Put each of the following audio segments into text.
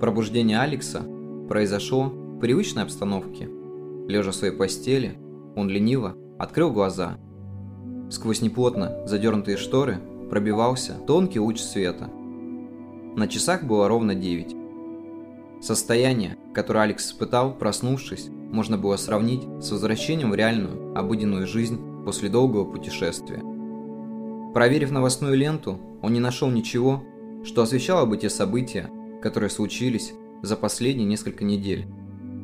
Пробуждение Алекса произошло в привычной обстановке. Лежа в своей постели, он лениво открыл глаза. Сквозь неплотно задернутые шторы пробивался тонкий луч света. На часах было ровно 9. Состояние, которое Алекс испытал, проснувшись, можно было сравнить с возвращением в реальную, обыденную жизнь после долгого путешествия. Проверив новостную ленту, он не нашел ничего, что освещало бы те события, которые случились за последние несколько недель.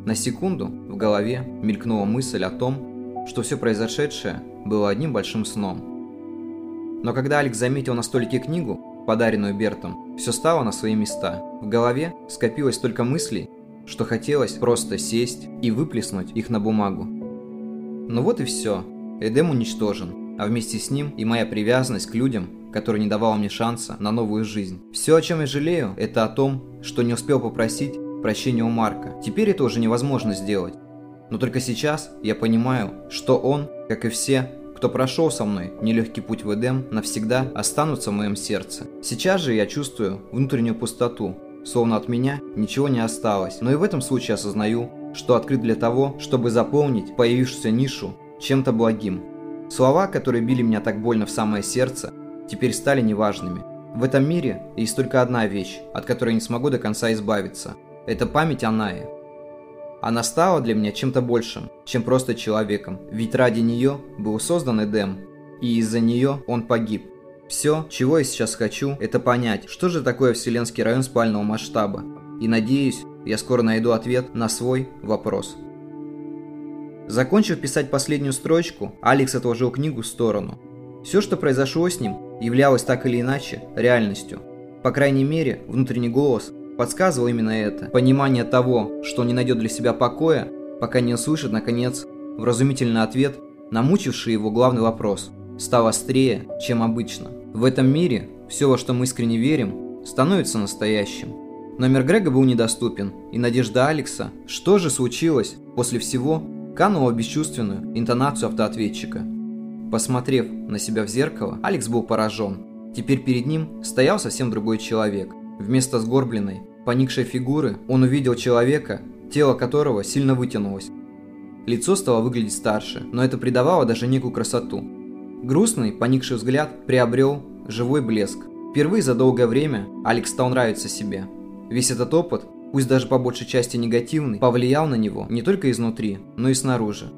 На секунду в голове мелькнула мысль о том, что все произошедшее было одним большим сном. Но когда Алекс заметил на столике книгу, подаренную Бертом, все стало на свои места. В голове скопилось столько мыслей, что хотелось просто сесть и выплеснуть их на бумагу. Ну вот и все. Эдем уничтожен, а вместе с ним и моя привязанность к людям, который не давал мне шанса на новую жизнь. Все, о чем я жалею, это о том, что не успел попросить прощения у Марка. Теперь это уже невозможно сделать. Но только сейчас я понимаю, что он, как и все, кто прошел со мной нелегкий путь в Эдем, навсегда останутся в моем сердце. Сейчас же я чувствую внутреннюю пустоту, словно от меня ничего не осталось. Но и в этом случае осознаю, что открыт для того, чтобы заполнить появившуюся нишу чем-то благим. Слова, которые били меня так больно в самое сердце, теперь стали неважными. В этом мире есть только одна вещь, от которой не смогу до конца избавиться. Это память о Нае. Она стала для меня чем-то большим, чем просто человеком, ведь ради нее был создан Эдем, и из-за нее он погиб. Все, чего я сейчас хочу, это понять, что же такое Вселенский район спального масштаба, и надеюсь, я скоро найду ответ на свой вопрос. Закончив писать последнюю строчку, Алекс отложил книгу в сторону. Все, что произошло с ним, являлось так или иначе реальностью. По крайней мере, внутренний голос подсказывал именно это. Понимание того, что он не найдет для себя покоя, пока не услышит, наконец, вразумительный ответ на мучивший его главный вопрос, стал острее, чем обычно. В этом мире все, во что мы искренне верим, становится настоящим. Номер Грега был недоступен, и надежда Алекса, что же случилось после всего, канула бесчувственную интонацию автоответчика. Посмотрев на себя в зеркало, Алекс был поражен. Теперь перед ним стоял совсем другой человек. Вместо сгорбленной, поникшей фигуры он увидел человека, тело которого сильно вытянулось. Лицо стало выглядеть старше, но это придавало даже некую красоту. Грустный, поникший взгляд приобрел живой блеск. Впервые за долгое время Алекс стал нравиться себе. Весь этот опыт, пусть даже по большей части негативный, повлиял на него не только изнутри, но и снаружи.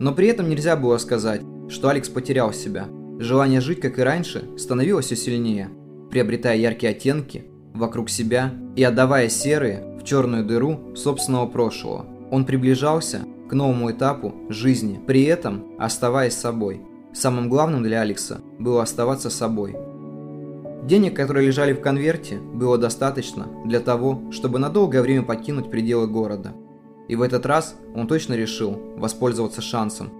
Но при этом нельзя было сказать, что Алекс потерял себя. Желание жить, как и раньше, становилось все сильнее, приобретая яркие оттенки вокруг себя и отдавая серые в черную дыру собственного прошлого. Он приближался к новому этапу жизни, при этом оставаясь собой. Самым главным для Алекса было оставаться собой. Денег, которые лежали в конверте, было достаточно для того, чтобы на долгое время покинуть пределы города. И в этот раз он точно решил воспользоваться шансом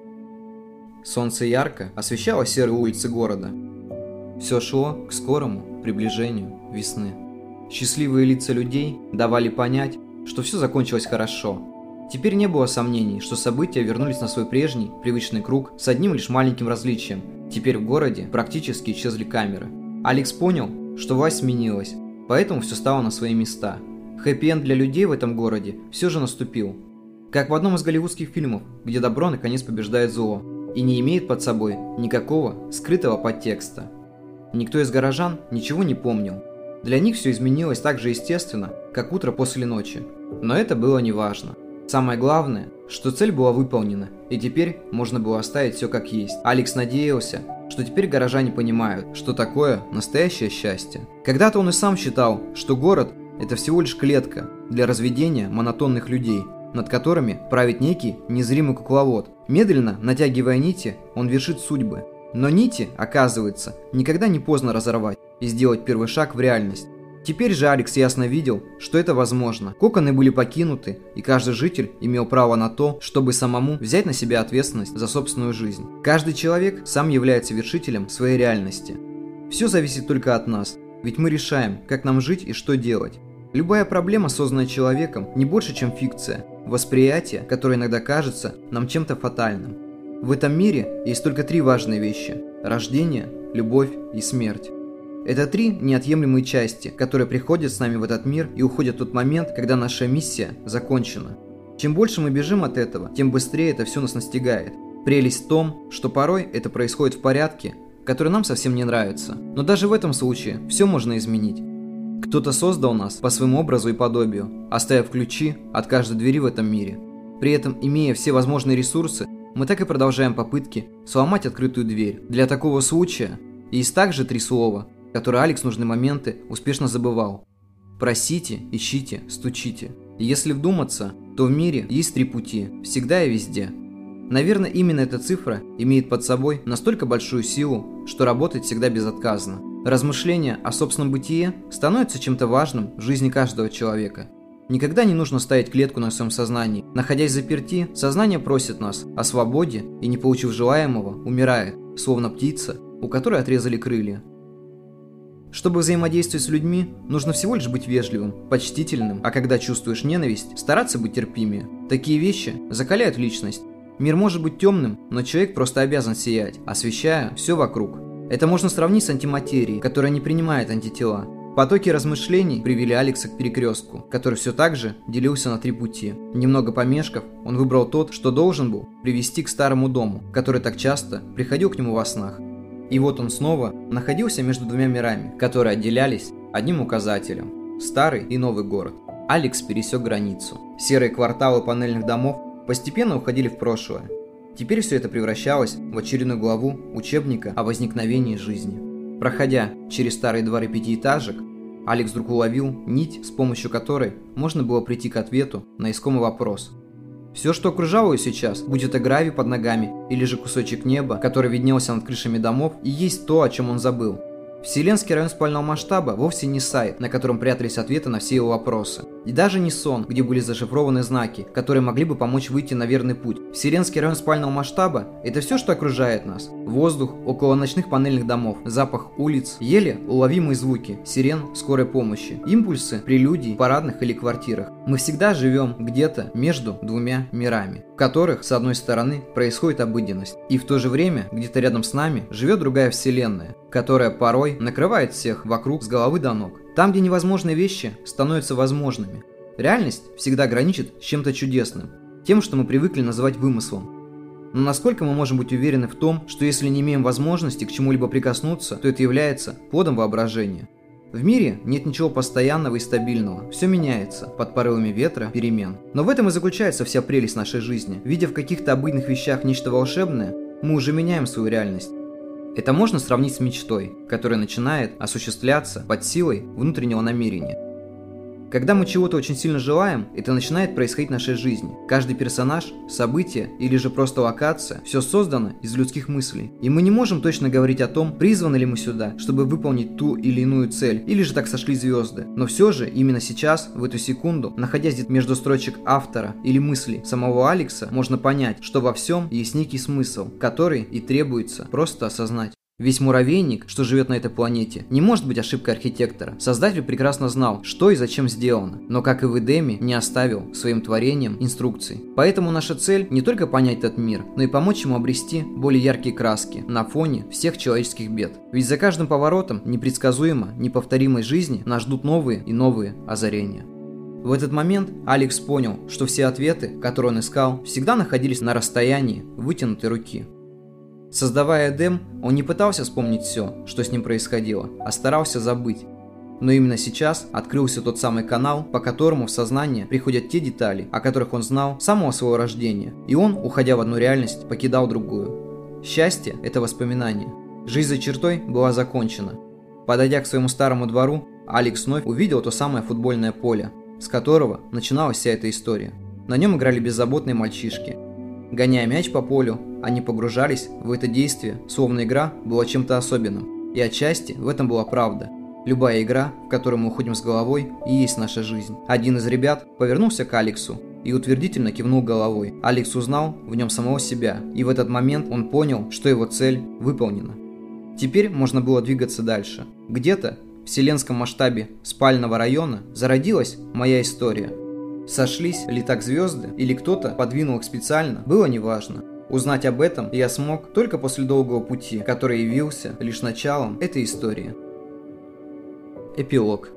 Солнце ярко освещало серые улицы города. Все шло к скорому приближению весны. Счастливые лица людей давали понять, что все закончилось хорошо. Теперь не было сомнений, что события вернулись на свой прежний, привычный круг с одним лишь маленьким различием. Теперь в городе практически исчезли камеры. Алекс понял, что власть сменилась, поэтому все стало на свои места. Хэппи-энд для людей в этом городе все же наступил. Как в одном из голливудских фильмов, где добро наконец побеждает зло и не имеет под собой никакого скрытого подтекста. Никто из горожан ничего не помнил. Для них все изменилось так же естественно, как утро после ночи. Но это было неважно. Самое главное, что цель была выполнена, и теперь можно было оставить все как есть. Алекс надеялся, что теперь горожане понимают, что такое настоящее счастье. Когда-то он и сам считал, что город – это всего лишь клетка для разведения монотонных людей – над которыми правит некий незримый кукловод. Медленно, натягивая нити, он вершит судьбы. Но нити, оказывается, никогда не поздно разорвать и сделать первый шаг в реальность. Теперь же Алекс ясно видел, что это возможно. Коконы были покинуты, и каждый житель имел право на то, чтобы самому взять на себя ответственность за собственную жизнь. Каждый человек сам является вершителем своей реальности. Все зависит только от нас, ведь мы решаем, как нам жить и что делать. Любая проблема, созданная человеком, не больше, чем фикция, восприятие, которое иногда кажется нам чем-то фатальным. В этом мире есть только три важные вещи – рождение, любовь и смерть. Это три неотъемлемые части, которые приходят с нами в этот мир и уходят в тот момент, когда наша миссия закончена. Чем больше мы бежим от этого, тем быстрее это все нас настигает. Прелесть в том, что порой это происходит в порядке, который нам совсем не нравится. Но даже в этом случае все можно изменить. Кто-то создал нас по своему образу и подобию, оставив ключи от каждой двери в этом мире. При этом, имея все возможные ресурсы, мы так и продолжаем попытки сломать открытую дверь. Для такого случая есть также три слова, которые Алекс в нужные моменты успешно забывал. Просите, ищите, стучите. И если вдуматься, то в мире есть три пути, всегда и везде. Наверное, именно эта цифра имеет под собой настолько большую силу, что работает всегда безотказно. Размышления о собственном бытие становятся чем-то важным в жизни каждого человека. Никогда не нужно ставить клетку на своем сознании. Находясь заперти, сознание просит нас о свободе и, не получив желаемого, умирает, словно птица, у которой отрезали крылья. Чтобы взаимодействовать с людьми, нужно всего лишь быть вежливым, почтительным, а когда чувствуешь ненависть, стараться быть терпимее. Такие вещи закаляют личность. Мир может быть темным, но человек просто обязан сиять, освещая все вокруг. Это можно сравнить с антиматерией, которая не принимает антитела. Потоки размышлений привели Алекса к перекрестку, который все так же делился на три пути. Немного помешков, он выбрал тот, что должен был привести к старому дому, который так часто приходил к нему во снах. И вот он снова находился между двумя мирами, которые отделялись одним указателем – старый и новый город. Алекс пересек границу. Серые кварталы панельных домов постепенно уходили в прошлое. Теперь все это превращалось в очередную главу учебника о возникновении жизни. Проходя через старые дворы пятиэтажек, Алекс вдруг уловил нить, с помощью которой можно было прийти к ответу на искомый вопрос – все, что окружало ее сейчас, будь это гравий под ногами или же кусочек неба, который виднелся над крышами домов, и есть то, о чем он забыл. Вселенский район спального масштаба вовсе не сайт, на котором прятались ответы на все его вопросы. И даже не сон, где были зашифрованы знаки, которые могли бы помочь выйти на верный путь. Вселенский район спального масштаба – это все, что окружает нас. Воздух около ночных панельных домов, запах улиц, еле уловимые звуки, сирен скорой помощи, импульсы, прелюдий парадных или квартирах. Мы всегда живем где-то между двумя мирами, в которых, с одной стороны, происходит обыденность, и в то же время где-то рядом с нами живет другая вселенная, которая порой накрывает всех вокруг с головы до ног. Там, где невозможные вещи становятся возможными. Реальность всегда граничит с чем-то чудесным, тем, что мы привыкли называть вымыслом. Но насколько мы можем быть уверены в том, что если не имеем возможности к чему-либо прикоснуться, то это является плодом воображения? В мире нет ничего постоянного и стабильного, все меняется под порывами ветра, перемен. Но в этом и заключается вся прелесть нашей жизни. Видя в каких-то обыденных вещах нечто волшебное, мы уже меняем свою реальность. Это можно сравнить с мечтой, которая начинает осуществляться под силой внутреннего намерения. Когда мы чего-то очень сильно желаем, это начинает происходить в нашей жизни. Каждый персонаж, событие или же просто локация – все создано из людских мыслей. И мы не можем точно говорить о том, призваны ли мы сюда, чтобы выполнить ту или иную цель, или же так сошли звезды. Но все же, именно сейчас, в эту секунду, находясь между строчек автора или мысли самого Алекса, можно понять, что во всем есть некий смысл, который и требуется просто осознать. Весь муравейник, что живет на этой планете, не может быть ошибкой архитектора. Создатель прекрасно знал, что и зачем сделано, но как и в Эдеме, не оставил своим творением инструкций. Поэтому наша цель не только понять этот мир, но и помочь ему обрести более яркие краски на фоне всех человеческих бед. Ведь за каждым поворотом непредсказуемо, неповторимой жизни нас ждут новые и новые озарения. В этот момент Алекс понял, что все ответы, которые он искал, всегда находились на расстоянии вытянутой руки. Создавая Эдем, он не пытался вспомнить все, что с ним происходило, а старался забыть. Но именно сейчас открылся тот самый канал, по которому в сознание приходят те детали, о которых он знал с самого своего рождения, и он, уходя в одну реальность, покидал другую. Счастье – это воспоминание. Жизнь за чертой была закончена. Подойдя к своему старому двору, Алекс вновь увидел то самое футбольное поле, с которого начиналась вся эта история. На нем играли беззаботные мальчишки – Гоняя мяч по полю, они погружались в это действие, словно игра была чем-то особенным. И отчасти в этом была правда. Любая игра, в которую мы уходим с головой, и есть наша жизнь. Один из ребят повернулся к Алексу и утвердительно кивнул головой. Алекс узнал в нем самого себя, и в этот момент он понял, что его цель выполнена. Теперь можно было двигаться дальше. Где-то в вселенском масштабе спального района зародилась моя история – Сошлись ли так звезды, или кто-то подвинул их специально, было неважно. Узнать об этом я смог только после долгого пути, который явился лишь началом этой истории. Эпилог.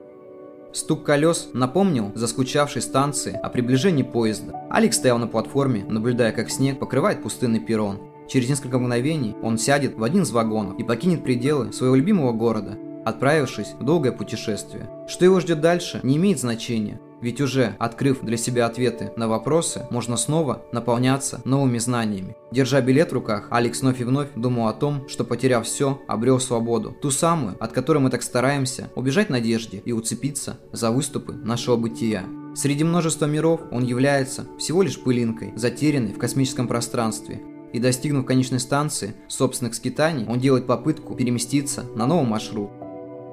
Стук колес напомнил заскучавшей станции о приближении поезда. Алекс стоял на платформе, наблюдая, как снег покрывает пустынный перрон. Через несколько мгновений он сядет в один из вагонов и покинет пределы своего любимого города, отправившись в долгое путешествие. Что его ждет дальше, не имеет значения. Ведь уже открыв для себя ответы на вопросы, можно снова наполняться новыми знаниями. Держа билет в руках, Алекс вновь и вновь думал о том, что потеряв все, обрел свободу. Ту самую, от которой мы так стараемся убежать надежде и уцепиться за выступы нашего бытия. Среди множества миров он является всего лишь пылинкой, затерянной в космическом пространстве, и достигнув конечной станции собственных скитаний, он делает попытку переместиться на новый маршрут.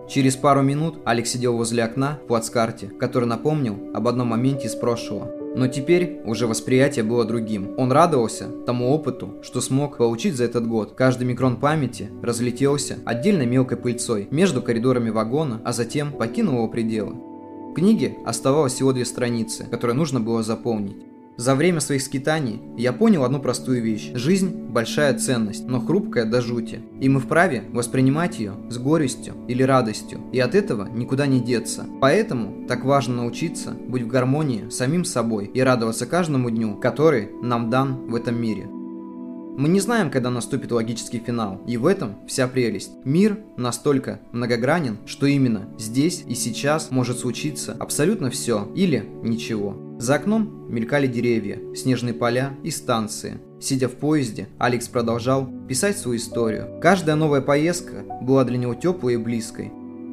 Через пару минут Алекс сидел возле окна в плацкарте, который напомнил об одном моменте из прошлого. Но теперь уже восприятие было другим. Он радовался тому опыту, что смог получить за этот год. Каждый микрон памяти разлетелся отдельной мелкой пыльцой между коридорами вагона, а затем покинул его пределы. В книге оставалось всего две страницы, которые нужно было заполнить. За время своих скитаний я понял одну простую вещь. Жизнь – большая ценность, но хрупкая до жути. И мы вправе воспринимать ее с горестью или радостью. И от этого никуда не деться. Поэтому так важно научиться быть в гармонии с самим собой и радоваться каждому дню, который нам дан в этом мире. Мы не знаем, когда наступит логический финал, и в этом вся прелесть. Мир настолько многогранен, что именно здесь и сейчас может случиться абсолютно все или ничего. За окном мелькали деревья, снежные поля и станции. Сидя в поезде, Алекс продолжал писать свою историю. Каждая новая поездка была для него теплой и близкой.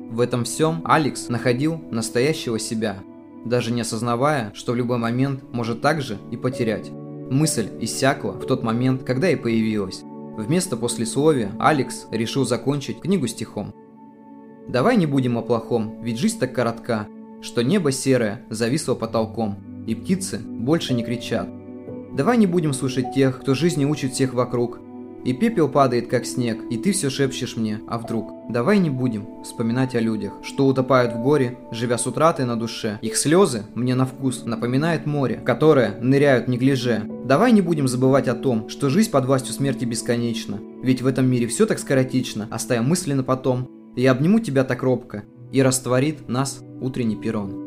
В этом всем Алекс находил настоящего себя, даже не осознавая, что в любой момент может также и потерять. Мысль иссякла в тот момент, когда и появилась. Вместо послесловия Алекс решил закончить книгу стихом. «Давай не будем о плохом, ведь жизнь так коротка, что небо серое зависло потолком, и птицы больше не кричат. Давай не будем слушать тех, кто жизни учит всех вокруг, и пепел падает, как снег, и ты все шепчешь мне, а вдруг? Давай не будем вспоминать о людях, что утопают в горе, живя с утратой на душе. Их слезы мне на вкус напоминает море, которое ныряют неглиже. Давай не будем забывать о том, что жизнь под властью смерти бесконечна. Ведь в этом мире все так скоротечно, оставим мысли на потом. Я обниму тебя так робко, и растворит нас утренний перрон.